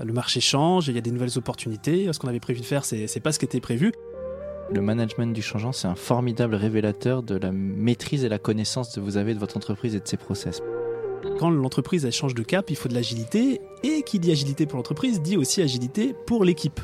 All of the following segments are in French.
Le marché change, il y a des nouvelles opportunités. Ce qu'on avait prévu de faire, c'est n'est pas ce qui était prévu. Le management du changeant, c'est un formidable révélateur de la maîtrise et la connaissance que vous avez de votre entreprise et de ses process. Quand l'entreprise elle change de cap, il faut de l'agilité. Et qui dit agilité pour l'entreprise dit aussi agilité pour l'équipe.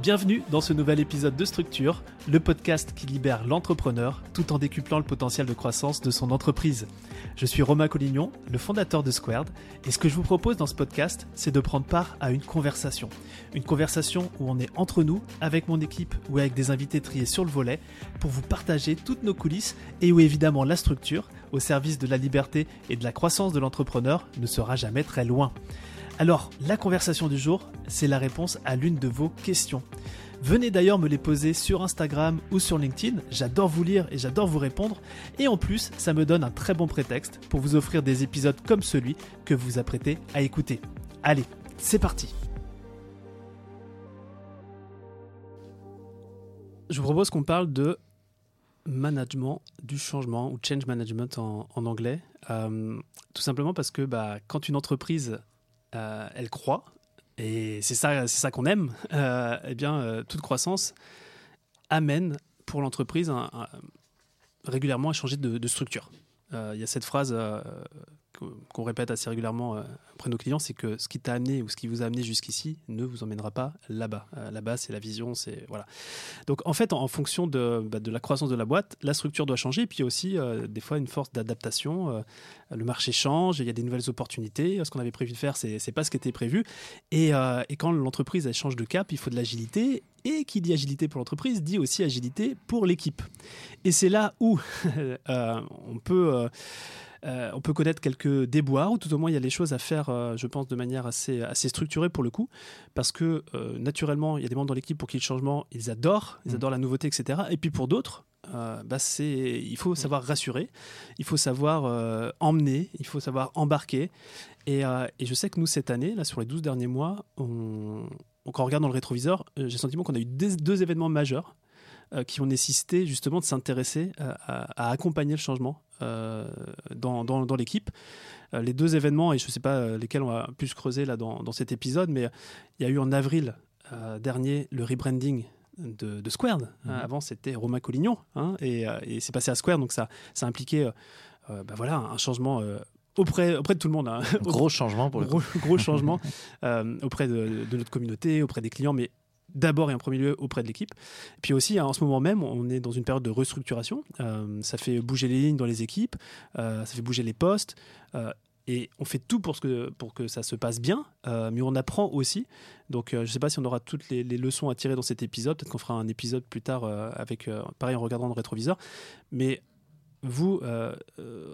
Bienvenue dans ce nouvel épisode de Structure, le podcast qui libère l'entrepreneur tout en décuplant le potentiel de croissance de son entreprise. Je suis Romain Collignon, le fondateur de Squared, et ce que je vous propose dans ce podcast, c'est de prendre part à une conversation. Une conversation où on est entre nous, avec mon équipe ou avec des invités triés sur le volet, pour vous partager toutes nos coulisses et où évidemment la structure, au service de la liberté et de la croissance de l'entrepreneur, ne sera jamais très loin. Alors, la conversation du jour, c'est la réponse à l'une de vos questions. Venez d'ailleurs me les poser sur Instagram ou sur LinkedIn, j'adore vous lire et j'adore vous répondre, et en plus, ça me donne un très bon prétexte pour vous offrir des épisodes comme celui que vous apprêtez à écouter. Allez, c'est parti Je vous propose qu'on parle de management du changement ou change management en, anglais. Euh, tout simplement parce que bah, quand une entreprise elle croit, et c'est ça, c'est ça qu'on aime, euh, eh bien, euh, toute croissance amène pour l'entreprise régulièrement à changer de, structure. Il y a cette phrase qu'on répète assez régulièrement auprès de nos clients, c'est que ce qui t'a amené ou ce qui vous a amené jusqu'ici ne vous emmènera pas là-bas. là-bas, c'est la vision, c'est voilà. Donc en fait, en, fonction de, bah, de, la croissance de la boîte, la structure doit changer, et puis aussi des fois une force d'adaptation le marché change, il y a des nouvelles opportunités. Ce qu'on avait prévu de faire, c'est n'est pas ce qui était prévu. Et, euh, quand l'entreprise change de cap, il faut de l'agilité. Et qui dit agilité pour l'entreprise dit aussi agilité pour l'équipe. Et c'est là où euh, on peut. Euh, on peut connaître quelques déboires, ou tout au moins il y a des choses à faire, je pense, de manière assez, assez structurée pour le coup, parce que naturellement, il y a des membres dans l'équipe pour qui le changement, ils adorent, ils mmh. adorent la nouveauté, etc. Et puis pour d'autres, euh, bah il faut savoir rassurer, il faut savoir euh, emmener, il faut savoir embarquer. Euh, et, je sais que nous, cette année, là, sur les 12 derniers mois, on, quand on regarde dans le rétroviseur, j'ai le sentiment qu'on a eu deux, événements majeurs qui ont nécessité justement de s'intéresser à, accompagner le changement dans, dans, l'équipe. les deux événements, et je ne sais pas lesquels on va plus creuser là dans, dans, cet épisode, mais il y a eu en avril dernier le rebranding de, de Squared. Mhm. Avant, c'était Romain Collignon, hein, euh, et, c'est passé à Square, donc ça, ça impliquait euh, euh, bah voilà, un changement auprès, auprès de tout le monde. Hein. Gros changement pour le gros, gros changement auprès de, notre communauté, auprès des clients, mais d'abord et en premier lieu auprès de l'équipe. Puis aussi, en ce moment même, on est dans une période de restructuration. ça fait bouger les lignes dans les équipes, ça fait bouger les postes. Et on fait tout pour que, pour que ça se passe bien, euh, mais on apprend aussi. Donc, euh, je ne sais pas si on aura toutes les, leçons à tirer dans cet épisode. Peut-être qu'on fera un épisode plus tard euh, avec, pareil, en regardant le rétroviseur. Mais vous,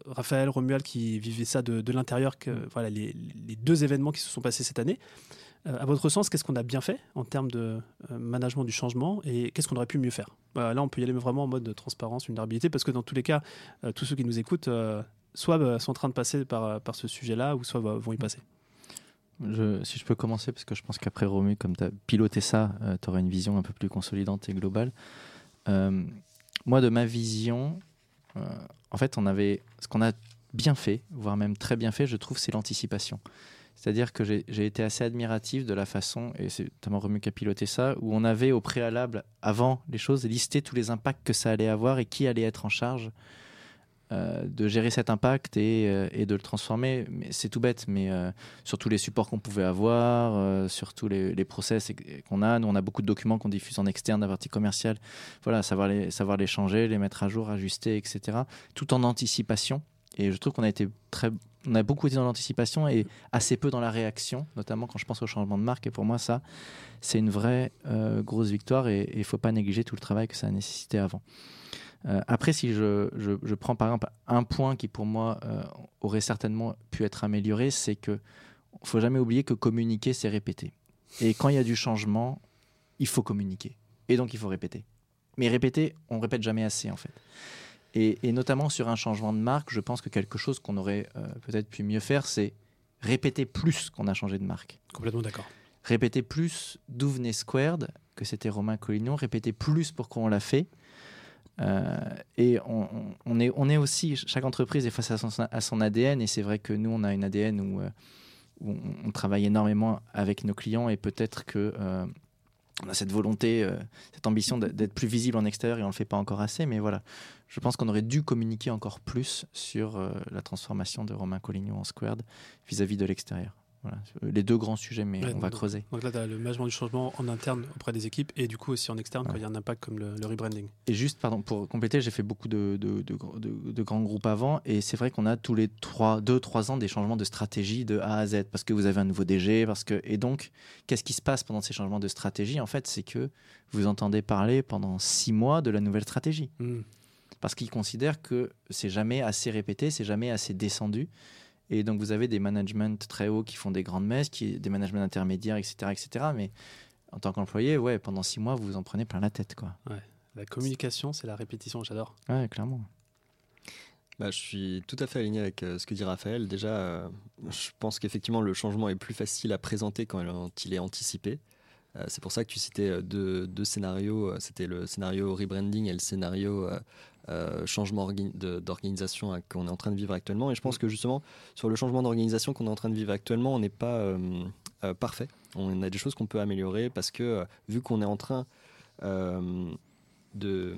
Raphaël, Romuald, qui vivez ça de, l'intérieur, que, voilà, les, deux événements qui se sont passés cette année, à votre sens, qu'est-ce qu'on a bien fait en termes de management du changement et qu'est-ce qu'on aurait pu mieux faire? Là, on peut y aller vraiment en mode de transparence, vulnérabilité, parce que dans tous les cas, tous ceux qui nous écoutent soit bah, sont en train de passer par, euh, par ce sujet-là, ou soit bah, vont y passer. si je peux commencer, parce que je pense qu'après Romu, comme tu as piloté ça, euh, tu auras une vision un peu plus consolidante et globale. Euh, moi, de ma vision, en fait, on avait ce qu'on a bien fait, voire même très bien fait, je trouve, c'est l'anticipation. C'est-à-dire que j'ai été assez admiratif de la façon, et c'est notamment Romu qui a piloté ça, où on avait au préalable, avant les choses, listé tous les impacts que ça allait avoir et qui allait être en charge euh, de gérer cet impact euh, et, de le transformer. C'est tout bête, mais euh, sur tous les supports qu'on pouvait avoir, sur tous les, process qu'on a. Nous, on a beaucoup de documents qu'on diffuse en externe, la partie commerciale. Voilà, savoir les, savoir les changer, les mettre à jour, ajuster, etc. Tout en anticipation. Et je trouve qu'on a été très, on a beaucoup été dans l'anticipation et assez peu dans la réaction, notamment quand je pense au changement de marque. Et pour moi, ça, c'est une vraie grosse victoire et il ne faut pas négliger tout le travail que ça a nécessité avant. Euh, après, si je, je, prends par exemple un point qui pour moi euh, aurait certainement pu être amélioré, c'est que faut jamais oublier que communiquer, c'est répéter. Et quand il y a du changement, il faut communiquer. Et donc il faut répéter. Mais répéter, on répète jamais assez en fait. Et, et notamment sur un changement de marque, je pense que quelque chose qu'on aurait euh, peut-être pu mieux faire, c'est répéter plus qu'on a changé de marque. Complètement d'accord. Répéter plus d'où venait Squared, que c'était Romain Collignon, répéter plus pourquoi on l'a fait. Euh, et on, est, on est aussi, chaque entreprise est face à son, à son ADN, et c'est vrai que nous, on a une ADN où, euh, où on, travaille énormément avec nos clients et peut-être que on a cette volonté, cette ambition d'être plus visible en extérieur et on ne le fait pas encore assez. Mais voilà, je pense qu'on aurait dû communiquer encore plus sur la transformation de Romain Collignon en Squared vis-à-vis de l'extérieur. Voilà, les deux grands sujets, mais on va creuser. Donc là, tu as le management du changement en interne auprès des équipes et du coup aussi en externe quand il y a un impact comme le, rebranding. Et juste, pardon, pour compléter, j'ai fait beaucoup de, de, de, grands groupes avant et c'est vrai qu'on a tous les 2-3 ans des changements de stratégie de A à Z parce que vous avez un nouveau DG. Parce que... Et donc, qu'est-ce qui se passe pendant ces changements de stratégie? En fait, c'est que vous entendez parler pendant 6 mois de la nouvelle stratégie. Hmm. Parce qu'ils considèrent que c'est jamais assez répété, c'est jamais assez descendu. Et donc, vous avez des managements très hauts qui font des grandes messes, qui, des managements intermédiaires, etc., etc. Mais en tant qu'employé, ouais, pendant six mois, vous vous en prenez plein la tête. Quoi. Ouais. La communication, c'est la répétition, j'adore. Ouais, clairement. Bah, je suis tout à fait aligné avec euh, ce que dit Raphaël. Déjà, euh, je pense qu'effectivement, le changement est plus facile à présenter quand il est anticipé. Euh, c'est pour ça que tu citais deux, deux scénarios. C'était le scénario rebranding et le scénario euh, changement d'organisation qu'on est en train de vivre actuellement. Et je pense mm. que justement, sur le changement d'organisation qu'on est en train de vivre actuellement, on n'est pas euh, euh, parfait. On a des choses qu'on peut améliorer parce que vu qu'on est en train de...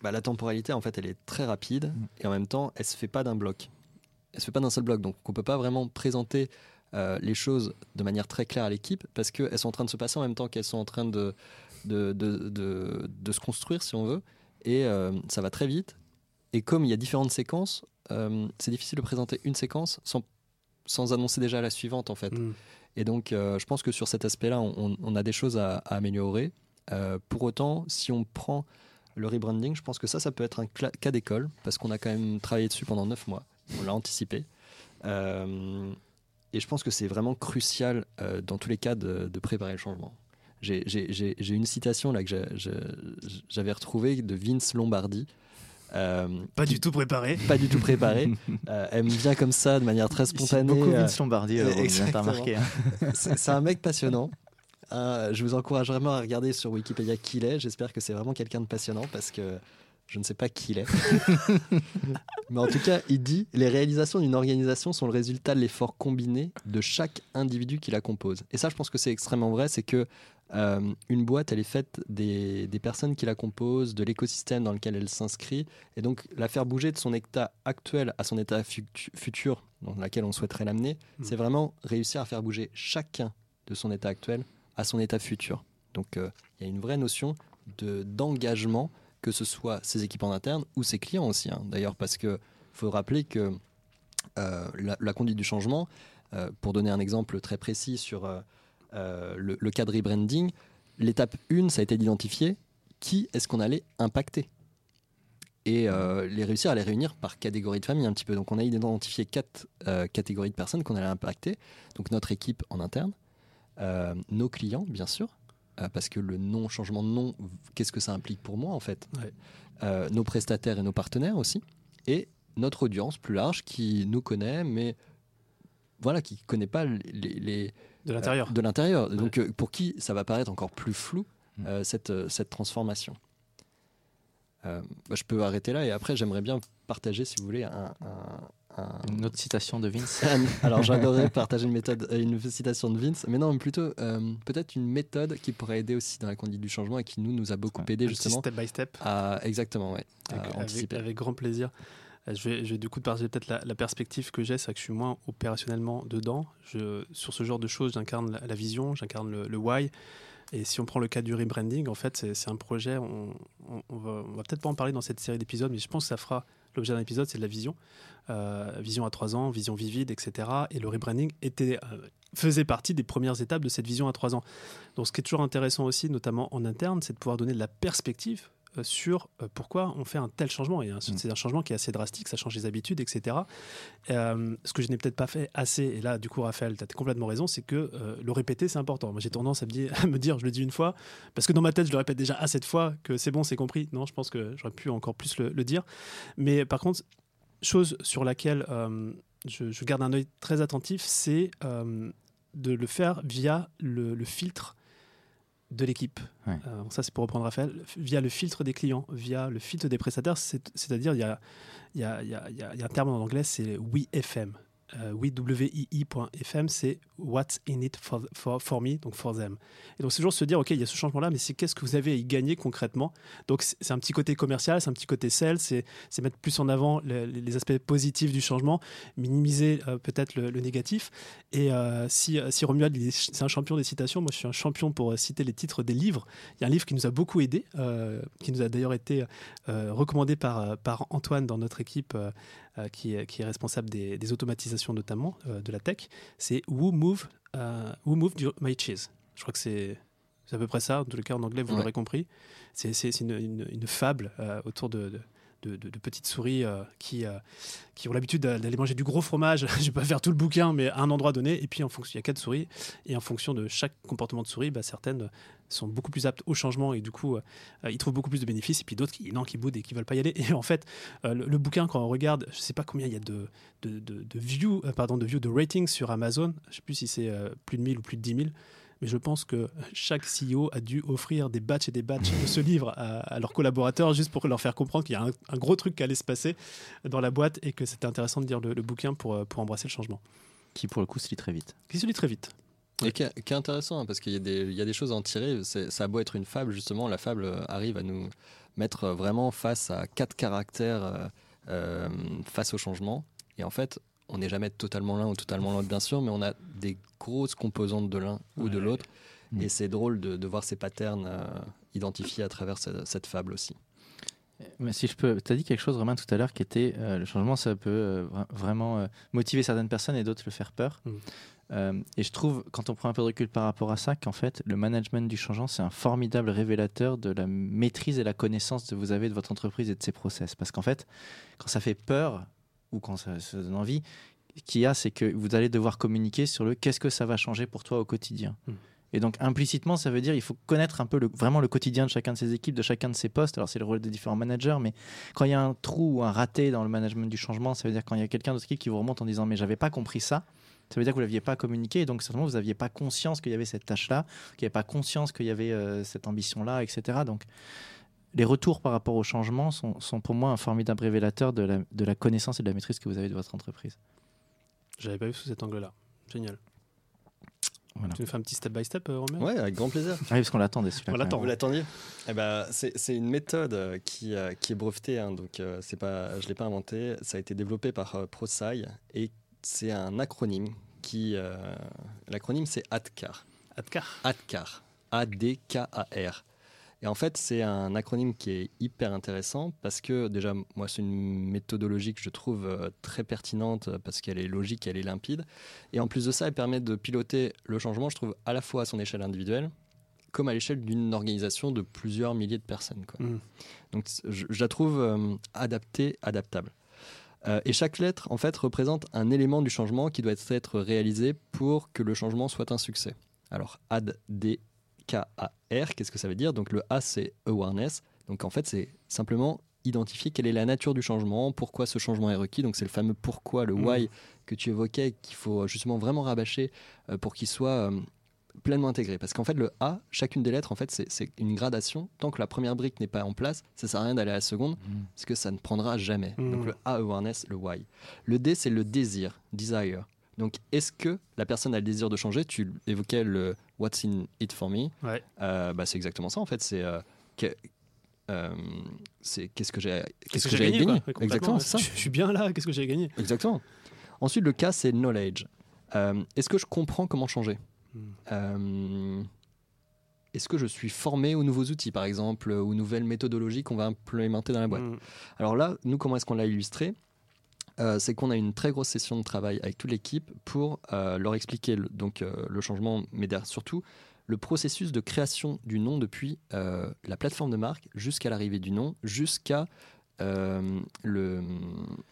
Bah, la temporalité, en fait, elle est très rapide mm. et en même temps, elle se fait pas d'un bloc. Elle se fait pas d'un seul bloc. Donc, on peut pas vraiment présenter les choses de manière très claire à l'équipe parce qu'elles sont en train de se passer en même temps qu'elles sont en train de de, de, de, de, se construire, si on veut et euh, ça va très vite. Et comme il y a différentes séquences, euh, c'est difficile de présenter une séquence sans, sans annoncer déjà la suivante en fait. Mm. Et donc euh, je pense que sur cet aspect-là, on, a des choses à, améliorer. pour autant, si on prend le rebranding, je pense que ça, ça peut être un cas d'école parce qu'on a quand même travaillé dessus pendant neuf mois. On l'a anticipé. et je pense que c'est vraiment crucial dans tous les cas de, de préparer le changement j'ai une citation là que j'avais retrouvée de Vince Lombardi. Euh, pas du tout préparé. Pas du tout préparé. euh, elle me vient comme ça de manière très spontanée. Beaucoup Vince Lombardi, euh, marqué. Hein. c'est un mec passionnant. Euh, je vous encourage vraiment à regarder sur Wikipédia qui il est. J'espère que c'est vraiment quelqu'un de passionnant parce que je ne sais pas qui il est. Mais en tout cas, il dit Les réalisations d'une organisation sont le résultat de l'effort combiné de chaque individu qui la compose. Et ça, je pense que c'est extrêmement vrai c'est que euh, une boîte, elle est faite des, personnes qui la composent, de l'écosystème dans lequel elle s'inscrit. Et donc, la faire bouger de son état actuel à son état futur, dans lequel on souhaiterait l'amener, hmm. c'est vraiment réussir à faire bouger chacun de son état actuel à son état futur. Donc, euh, il y a une vraie notion d'engagement, que ce soit ses équipes en interne ou ses clients aussi. Hein. D'ailleurs, parce qu'il faut rappeler que euh, la, conduite du changement, pour donner un exemple très précis sur le, le, cas de rebranding, l'étape 1, ça a été d'identifier qui est-ce qu'on allait impacter et euh, les réussir à les réunir par catégorie de famille un petit peu. Donc on a identifié quatre euh, catégories de personnes qu'on allait impacter. Donc notre équipe en interne, nos clients bien sûr, parce que le nom, changement de nom, qu'est-ce que ça implique pour moi en fait Nos prestataires et nos partenaires aussi, et notre audience plus large qui nous connaît, mais voilà, qui ne connaît pas les de l'intérieur. de l'intérieur. Donc, euh, pour qui ça va paraître encore plus flou, mm. euh, cette, euh, cette transformation bah, Je peux arrêter là et après, j'aimerais bien partager, si vous voulez, un, une autre citation de Vince. Alors, j'adorerais partager une, méthode, une citation de Vince, mais non, mais plutôt peut-être une méthode qui pourrait aider aussi dans la conduite du changement et qui nous, nous a beaucoup aidé justement. Step by step. exactement, ouais. Avec, avec, grand plaisir. Euh, je vais, du coup te partager peut-être la, perspective que j'ai, c'est que je suis moins opérationnellement dedans. Sur ce genre de choses, j'incarne la, vision, j'incarne le, why. Et si on prend le cas du rebranding, en fait, c'est un projet, on, on, va, peut-être pas en parler dans cette série d'épisodes, mais je pense que ça fera l'objet d'un épisode, c'est de la vision. Euh, vision à trois ans, vision vivide, etc. Et le rebranding était, euh, faisait partie des premières étapes de cette vision à trois ans. Donc ce qui est toujours intéressant aussi, notamment en interne, c'est de pouvoir donner de la perspective sur euh, pourquoi on fait un tel changement. Et mm. c'est un changement qui est assez drastique, ça change les habitudes, etc. Euh, ce que je n'ai peut-être pas fait assez, et là, du coup, Raphaël, tu as complètement raison, c'est que le répéter, c'est important. Moi, j'ai tendance à me, dire, à me, dire, je le dis une fois, parce que dans ma tête, je le répète déjà assez de fois, que c'est bon, c'est compris. Non, je pense que j'aurais pu encore plus le, dire. Mais par contre, chose sur laquelle je, garde un œil très attentif, c'est de le faire via le filtre de l'équipe. Euh, ça, c'est pour reprendre Raphaël, via le filtre des clients, via le filtre des prestataires. C'est-à-dire, il y a, y, a, y, a, y a, un terme en anglais, c'est we Euh, wii.fm, c'est What's in it for, for, me, donc for them. Et donc c'est toujours se dire, ok, il y a ce changement-là, mais c'est qu'est-ce que vous avez à y gagner concrètement? Donc c'est un petit côté commercial, c'est un petit côté sales, c'est mettre plus en avant les, aspects positifs du changement, minimiser euh, peut-être le, négatif. Et euh, si, si Romuald, c'est un champion des citations, moi je suis un champion pour citer les titres des livres. Il y a un livre qui nous a beaucoup aidé, qui nous a d'ailleurs été recommandé par, par Antoine dans notre équipe. Euh, qui, qui, est responsable des, des automatisations notamment euh, de la tech, c'est Who Move, euh, Who Move My Cheese. Je crois que c'est à peu près ça, en tout cas en anglais, vous ouais. l'aurez compris. C'est une, une, une, fable autour de, de de, petites souris euh, qui, euh, qui ont l'habitude d'aller manger du gros fromage. je vais pas faire tout le bouquin, mais à un endroit donné. Et puis, en fonction, il y a quatre souris. Et en fonction de chaque comportement de souris, bah, certaines sont beaucoup plus aptes au changement et du coup, euh, ils trouvent beaucoup plus de bénéfices. Et puis d'autres qui, non, qui boudent et qui veulent pas y aller. Et en fait, le, bouquin, quand on regarde, je ne sais pas combien il y a de, de, de views, pardon, de views, de ratings sur Amazon. Je sais plus si c'est plus de 1000 ou plus de 10 000 mais je pense que chaque CEO a dû offrir des batchs et des batchs de ce livre à, à, leurs collaborateurs juste pour leur faire comprendre qu'il y a un, un, gros truc qui allait se passer dans la boîte et que c'était intéressant de lire le, le, bouquin pour, pour embrasser le changement. Qui pour le coup se lit très vite. Qui se lit très vite. Et qui est, qui est intéressant hein, parce qu'il y, y, a des choses à en tirer. Ça a beau être une fable, justement, la fable arrive à nous mettre vraiment face à quatre caractères euh, euh, face au changement. Et en fait, on n'est jamais totalement l'un ou totalement l'autre, bien sûr, mais on a des grosses composantes de l'un ouais. ou de l'autre. Mmh. Et c'est drôle de, de, voir ces patterns euh, identifiés à travers cette, cette, fable aussi. Mais si je peux, tu as dit quelque chose, Romain, tout à l'heure, qui était euh, le changement, ça peut euh, vraiment motiver certaines personnes et d'autres le faire peur. Mmh. et je trouve, quand on prend un peu de recul par rapport à ça, qu'en fait, le management du changement, c'est un formidable révélateur de la maîtrise et la connaissance que vous avez de votre entreprise et de ses process. Parce qu'en fait, quand ça fait peur, ou quand ça se donne envie, qu'il y a, c'est que vous allez devoir communiquer sur le qu'est-ce que ça va changer pour toi au quotidien. Mmh. Et donc implicitement, ça veut dire il faut connaître un peu le, vraiment le quotidien de chacun de ces équipes, de chacun de ces postes. Alors c'est le rôle des différents managers, mais quand il y a un trou ou un raté dans le management du changement, ça veut dire quand il y a quelqu'un d'autre qui vous remonte en disant mais j'avais pas compris ça. Ça veut dire que vous l'aviez pas communiqué, et donc certainement vous n'aviez pas conscience qu'il y avait cette tâche-là, qu'il n'y avait pas conscience qu'il y avait euh, cette ambition-là, etc. Donc les retours par rapport au changement sont, sont, pour moi un formidable révélateur de la, de la connaissance et de la maîtrise que vous avez de votre entreprise. J'avais pas vu sous cet angle-là. Génial. Voilà. Tu nous fais un petit step by step, euh, Romain? Ouais, avec grand plaisir. Ah oui, parce qu'on l'attendait celui-là. On l'attend. Vous l'attendiez? Eh ben, C'est une méthode qui, euh, qui est brevetée, hein, donc euh, c'est pas, je ne l'ai pas inventé. Ça a été développé par euh, ProSci et c'est un acronyme qui. Euh, L'acronyme c'est ADKAR. ADKAR ADKAR. A-D-K-A-R. Et en fait, c'est un acronyme qui est hyper intéressant parce que déjà, moi, c'est une méthodologie que je trouve euh, très pertinente parce qu'elle est logique, elle est limpide. Et en plus de ça, elle permet de piloter le changement, je trouve, à la fois à son échelle individuelle comme à l'échelle d'une organisation de plusieurs milliers de personnes. Quoi. Mmh. Donc, je, je, la trouve euh, adaptée, adaptable. Euh, et chaque lettre, en fait, représente un élément du changement qui doit être réalisé pour que le changement soit un succès. Alors, AD, D, K-A-R, qu'est-ce que ça veut dire? Donc le A, c'est awareness. Donc en fait, c'est simplement identifier quelle est la nature du changement, pourquoi ce changement est requis. Donc c'est le fameux pourquoi, le why mmh. que tu évoquais, qu'il faut justement vraiment rabâcher euh, pour qu'il soit euh, pleinement intégré. Parce qu'en fait, le A, chacune des lettres, en fait, c'est une gradation. Tant que la première brique n'est pas en place, ça sert à rien d'aller à la seconde, mmh. parce que ça ne prendra jamais. Mmh. Donc le A, awareness, le why. Le D, c'est le désir, desire. Donc, est-ce que la personne a le désir de changer? Tu évoquais le What's in it for me. Ouais. Euh, bah, c'est exactement ça, en fait. C'est euh, euh, qu'est-ce que j'ai qu'est-ce que, que j'ai gagné, gagné Exactement, ouais. ça. Je, je, suis bien là, qu'est-ce que j'ai gagné? Exactement. Ensuite, le cas, c'est knowledge. Est-ce que je comprends comment changer? Hmm. Est-ce que je suis formé aux nouveaux outils, par exemple, aux nouvelles méthodologies qu'on va implémenter dans la boîte? Hmm. Alors là, nous, comment est-ce qu'on l'a illustré? Euh, c'est qu'on a une très grosse session de travail avec toute l'équipe pour euh, leur expliquer le, donc, euh, le changement, mais surtout le processus de création du nom depuis la plateforme de marque jusqu'à l'arrivée du nom, jusqu'à le,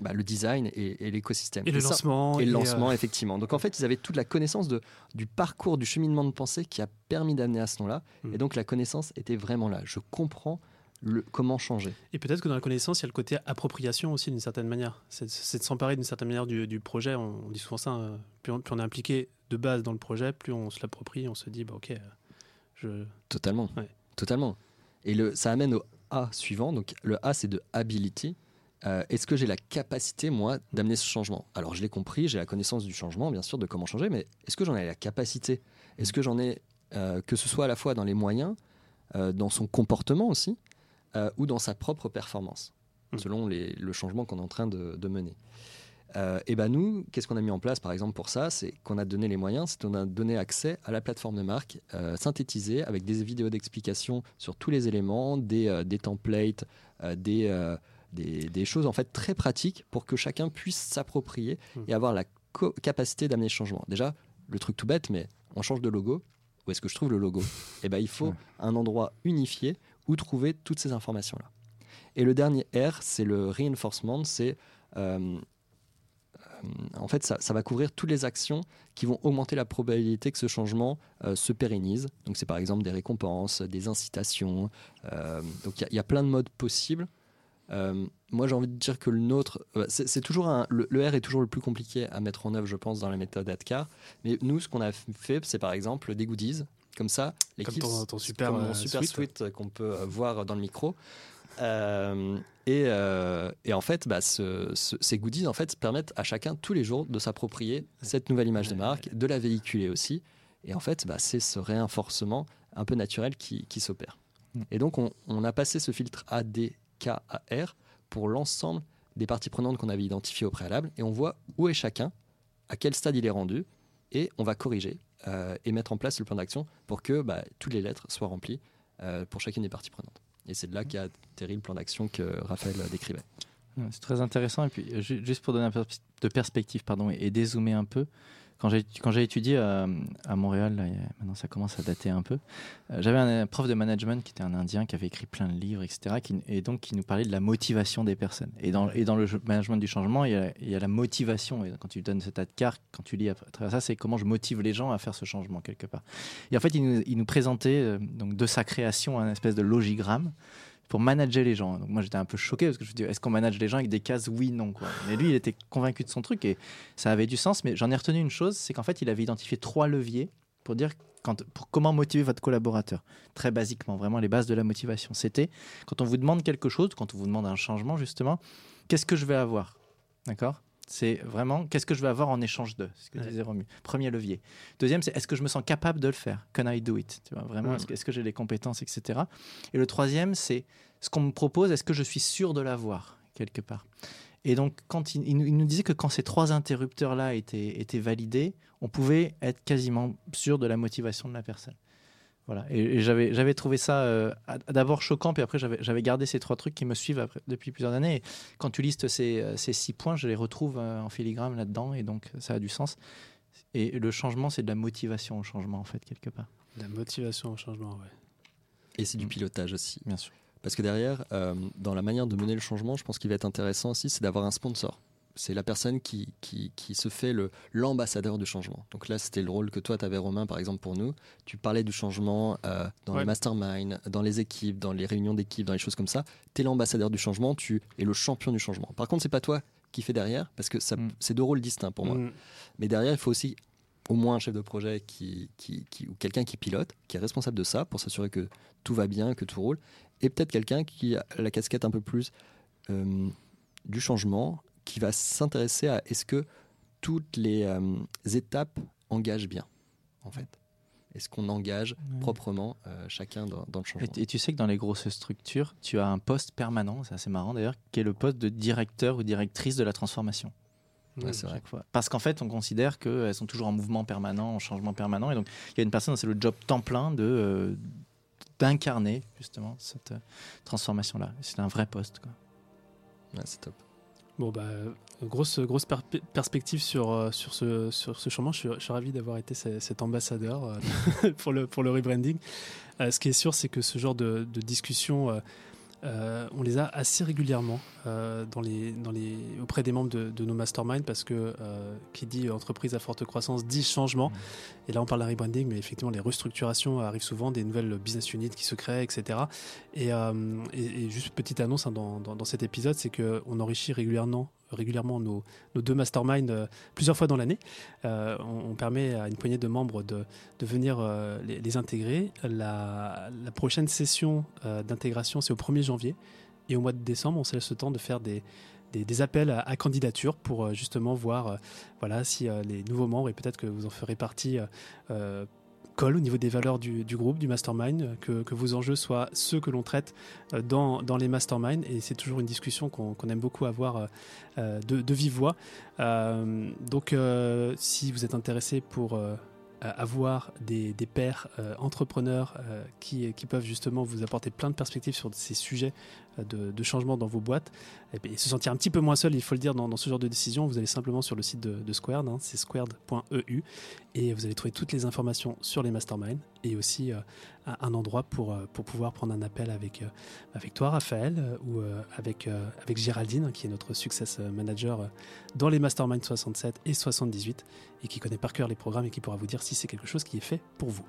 bah, le design et, et l'écosystème. Et, et, le ça, lancement. Et le lancement, effectivement. Donc en fait, ils avaient toute la connaissance de, du parcours, du cheminement de pensée qui a permis d'amener à ce nom-là. Mmh. Et donc la connaissance était vraiment là. Je comprends le, comment changer. Et peut-être que dans la connaissance, il y a le côté appropriation aussi d'une certaine manière. C'est de s'emparer d'une certaine manière du, du projet. On, on, dit souvent ça. Euh, plus, on, plus, on, est impliqué de base dans le projet, plus on se l'approprie. On se dit, bah, ok, euh, je. Totalement. Ouais. Totalement. Et le, ça amène au A suivant. Donc le A, c'est de ability. euh, est-ce que j'ai la capacité, moi, d'amener ce changement? Alors, je l'ai compris, j'ai la connaissance du changement, bien sûr, de comment changer, mais est-ce que j'en ai la capacité? Est-ce que j'en ai, euh, que ce soit à la fois dans les moyens, euh, dans son comportement aussi, euh, ou dans sa propre performance, Mm. selon les- le changement qu'on est en train de, de mener Euh, et ben nous, qu'est-ce qu'on a mis en place par exemple pour ça? C'est qu'on a donné les moyens, c'est qu'on a donné accès à la plateforme de marque euh, synthétisée avec des vidéos d'explication sur tous les éléments, des, euh, des templates, euh, des, des, des choses en fait très pratiques pour que chacun puisse s'approprier Mm. et avoir la capacité d'amener le changement. Déjà, le truc tout bête, mais on change de logo. Où est-ce que je trouve le logo? Eh ben, il faut un endroit unifié où trouver toutes ces informations-là. Et le dernier R, c'est le reinforcement, c'est euh, euh, en fait, ça, va couvrir toutes les actions qui vont augmenter la probabilité que ce changement euh, se pérennise. Donc, c'est par exemple des récompenses, des incitations. donc, il y a- plein de modes possibles. Moi, j'ai envie de dire que le nôtre, c'est toujours un, le, le R est toujours le plus compliqué à mettre en œuvre, je pense, dans la méthode ADCAR. Mais nous, ce qu'on a fait, c'est par exemple des goodies. Comme ça, les Comme ton- ton super, comme mon euh, super suite. suite qu'on peut euh, voir dans le micro. Euh, et, euh, et en fait, bah, ce- ce- ces goodies en fait, permettent à chacun tous les jours de s'approprier cette nouvelle image de marque, de la véhiculer aussi. Et en fait, bah, c'est ce réinforcement un peu naturel qui, qui s'opère. Mm. Et donc, on, on a passé ce filtre AD, K, A, R pour l'ensemble des parties prenantes qu'on avait identifiées au préalable. Et on voit où est chacun, à quel stade il est rendu, et on va corriger euh, et mettre en place le plan d'action pour que bah, toutes les lettres soient remplies euh, pour chacune des parties prenantes. Et c'est de là qu'a atterri le plan d'action que Raphaël décrivait. Ouais, C'est très intéressant. Et puis, euh, ju- juste pour donner un peu de perspective pardon, et dézoomer un peu, quand j'ai étudié à, Montréal, maintenant ça commence à dater un peu, euh, j'avais un, prof de management qui était un Indien qui avait écrit plein de livres, etc. Et donc qui nous parlait de la motivation des personnes. Et dans, et dans le management du changement, il y a, la motivation. Et quand tu donnes cet tas de cartes, quand tu lis à travers ça, c'est comment je motive les gens à faire ce changement quelque part. Et en fait, il nous, il nous présentait euh, donc de sa création un espèce de logigramme pour manager les gens. Donc moi j'étais un peu choqué parce que je me dis est-ce qu'on manage les gens avec des cases oui non. Mais lui il était convaincu de son truc et ça avait du sens. Mais j'en ai retenu une chose, c'est qu'en fait il avait identifié trois leviers pour dire comment motiver votre collaborateur. Très basiquement, vraiment les bases de la motivation. C'était quand on vous demande quelque chose, quand on vous demande un changement justement, qu'est-ce que je vais avoir, d'accord? C'est vraiment qu'est-ce que je vais avoir en échange de, ce que Ouais. disait Romu. Premier levier. Deuxième, c'est est-ce que je me sens capable de le faire? Can I do it? Tu vois, Vraiment, Mm. est-ce que, j'ai les compétences, etc. Et le troisième, c'est ce qu'on me propose, est-ce que je suis sûr de l'avoir quelque part? Et donc, quand il, il nous- il nous disait que quand ces trois interrupteurs-là étaient, étaient validés, on pouvait être quasiment sûr de la motivation de la personne. Voilà. Et, et j'avais, j'avais trouvé ça euh, d'abord choquant, puis après j'avais, j'avais gardé ces trois trucs qui me suivent après- depuis plusieurs années. Et quand tu listes ces, euh, ces six points, je les retrouve euh, en filigrane là-dedans, et donc ça a du sens. Et le changement, c'est de la motivation au changement, en fait, quelque part. La motivation au changement, ouais. Et c'est du pilotage aussi. Bien sûr. Parce que derrière, euh, dans la manière de mener le changement, je pense qu'il va être intéressant aussi, c'est d'avoir un sponsor. C'est la personne qui, qui, qui se fait l'ambassadeur du changement. Donc là, c'était le rôle que toi, tu avais, Romain, par exemple, pour nous. Tu parlais du changement euh, dans Ouais. les masterminds, dans les équipes, dans les réunions d'équipe, dans les choses comme ça. Tu es l'ambassadeur du changement, tu es le champion du changement. Par contre, c'est pas toi qui fais derrière, parce que ça- Mm. c'est deux rôles distincts pour moi. Mm. Mais derrière, il faut aussi au moins un chef de projet qui, qui, qui- ou quelqu'un qui pilote, qui est responsable de ça pour s'assurer que tout va bien, que tout roule. Et peut-être quelqu'un qui a la casquette un peu plus euh, du changement, qui va s'intéresser à est-ce que toutes les euh, étapes engagent bien, en fait. Est-ce qu'on engage proprement euh, chacun dans, dans le changement Et, et tu sais que dans les grosses structures, tu as un poste permanent, c'est assez marrant d'ailleurs, qui est le poste de directeur ou directrice de la transformation. Ouais, c'est vrai. fois. Parce qu'en fait, on considère qu'elles sont toujours en mouvement permanent, en changement permanent. Et donc, il y a une personne, c'est le job temps plein de euh, d'incarner justement cette euh, transformation-là. C'est un vrai poste. Quoi. Ouais, c'est top. Bon, bah, grosse, grosse per- perspective sur, euh, sur, ce, sur ce changement. Je suis, ravi d'avoir été ce- cet ambassadeur euh, pour, le, pour le rebranding. Euh, ce qui est sûr, c'est que ce genre de discussion, euh, on les a assez régulièrement euh, dans les, dans les, auprès des membres de, de nos masterminds parce que euh, qui dit entreprise à forte croissance dit changement. Et là, on parle d'un rebranding, mais effectivement, les restructurations arrivent souvent, des nouvelles business units qui se créent, etc. Et, et, et juste petite annonce hein, dans, dans, dans cet épisode, c'est qu'on enrichit régulièrement, régulièrement nos, deux masterminds euh, plusieurs fois dans l'année. Euh, on, permet à une poignée de membres de, venir euh, les, intégrer. La, prochaine session d'intégration, c'est au 1er janvier. Et au mois de décembre, on se laisse le temps de faire des, appels à, candidature pour justement voir voilà, si les nouveaux membres, et peut-être que vous en ferez partie, colle au niveau des valeurs du, groupe, du mastermind, que, vos enjeux soient ceux que l'on traite euh, dans, les masterminds. Et c'est toujours une discussion qu'on aime beaucoup avoir euh, euh, de, vive voix. donc, si vous êtes intéressé pour avoir des, des pairs entrepreneurs qui, qui, peuvent justement vous apporter plein de perspectives sur ces sujets de, de changement dans vos boîtes et, se sentir un petit peu moins seul, il faut le dire, dans, ce genre de décision, vous allez simplement sur le site de, de Squared, hein, c'est squared.eu, et vous allez trouver toutes les informations sur les masterminds et aussi euh, un endroit pour, euh, pour pouvoir prendre un appel avec, euh, avec toi, Raphaël, ou avec, avec Géraldine, qui est notre success manager dans les masterminds 67 et 78, et qui connaît par cœur les programmes et qui pourra vous dire si c'est quelque chose qui est fait pour vous.